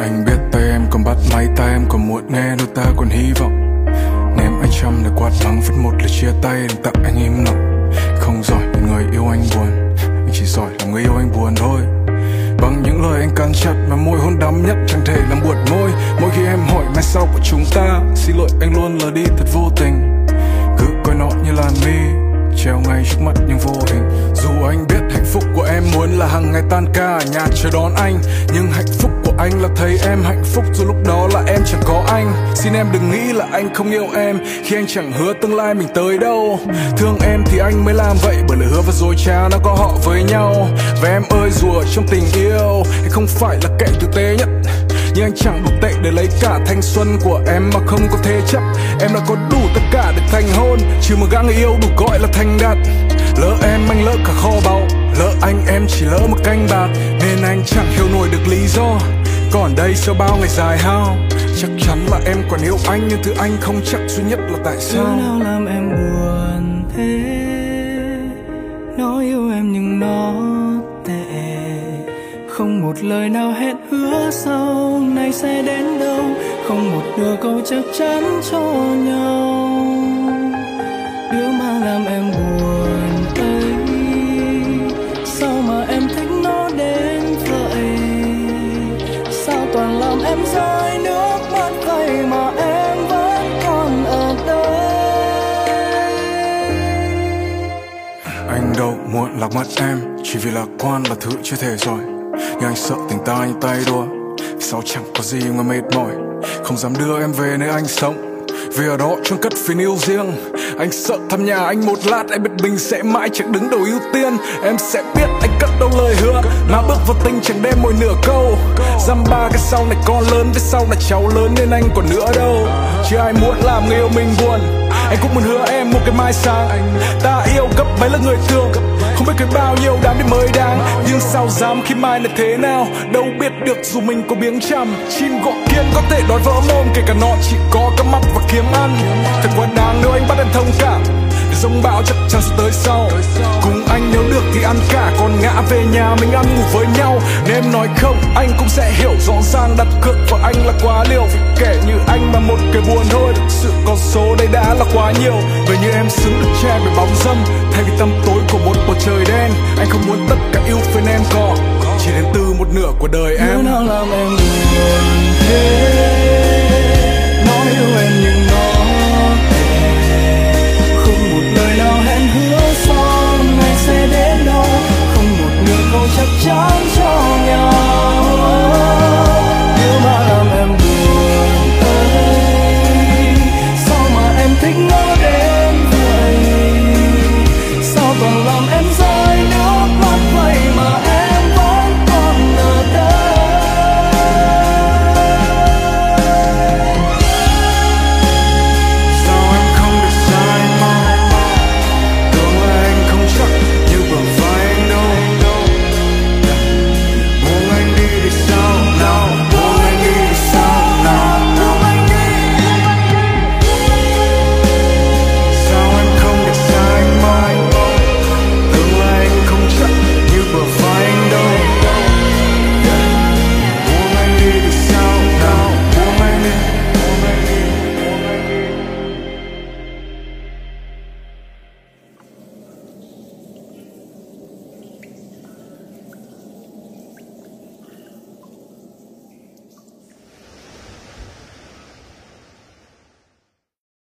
anh biết tay em còn bắt máy tay em còn muốn nghe, đôi ta còn hy vọng. Ném anh trăm lời quạt nắng, phút một là chia tay đừng tặng anh im lặng. Không giỏi để người yêu anh buồn, anh chỉ giỏi là người yêu anh buồn thôi. Bằng những lời anh cắn chặt mà môi hôn đắm nhất, chẳng thể làm buồn môi. Mỗi khi em hỏi mai sau của chúng ta, xin lỗi anh luôn lờ đi thật vô tình. Cứ coi nó như là mi, treo ngay trước mắt nhưng vô hình. Dù anh biết hạnh phúc của em muốn là hàng ngày tan ca ở nhà chờ đón anh, nhưng anh là thấy em hạnh phúc dù lúc đó là em chẳng có anh. Xin em đừng nghĩ là anh không yêu em, khi anh chẳng hứa tương lai mình tới đâu. Thương em thì anh mới làm vậy, bởi lời hứa và dối trá nó có họ với nhau. Và em ơi rùa trong tình yêu, anh không phải là kẻ tử tế nhất. Nhưng anh chẳng đủ tệ để lấy cả thanh xuân của em mà không có thế chấp. Em đã có đủ tất cả để thành hôn chứ một gã người yêu đủ gọi là thành đạt. Lỡ em, anh lỡ cả kho báu, lỡ anh em chỉ lỡ một canh bạc, nên anh chẳng hiểu nổi được lý do còn đây sau bao ngày dài hao. Chắc chắn là em còn yêu anh nhưng thứ anh không chắc duy nhất là tại sao? Điều nào làm em buồn thế? Nó yêu em nhưng nó tệ. Không một lời nào hẹn hứa sau này sẽ đến đâu? Không một nửa câu chắc chắn cho nhau muốn lạc mất em, Chỉ vì lạc quan là thứ chưa thể rồi. Nhưng anh sợ tình ta như tay đua, sao chẳng có gì mà mệt mỏi. Không dám đưa em về nơi anh sống, vì ở đó chôn cất phiền yêu riêng. Anh sợ thăm nhà anh một lát Em biết mình sẽ mãi chẳng đứng đầu ưu tiên. Em sẽ biết anh cất đâu lời hứa. Mà bước vào tình chẳng đem mỗi nửa câu. Dăm ba cái sau này con lớn, cái sau là cháu lớn nên anh còn nữa đâu. Chứ ai muốn làm người yêu mình buồn. Anh cũng muốn hứa em một cái mai sáng Ta yêu gấp mấy lần người thương. Không biết cái bao nhiêu đám đi mới đáng, Nhưng sao dám khi mai là thế nào? Đâu biết được dù mình có biếng chăm Chim gọ kiên có thể đói vỡ mồm Kể cả nó chỉ có cắm mắt và kiếm ăn. Thật quá đáng nếu anh bắt em thông cảm, Để giống bão chắc chắn sẽ tới sau. Cùng anh nếu được thì ăn cả, Còn ngã về nhà mình ăn ngủ với nhau. Nếu em nói không, anh cũng sẽ hiểu rõ ràng Đặt cược vào anh là quá liều. Vì kẻ như anh mà một cái buồn thôi, Thực sự con số đây đã là quá nhiều. Vậy như em xứng được che bởi bóng dâm, Thay vì tâm tối của một anh. Anh không muốn tất cả yêu phiền em có. Chỉ đến từ một nửa của đời em. Nếu nào làm em buồn thế?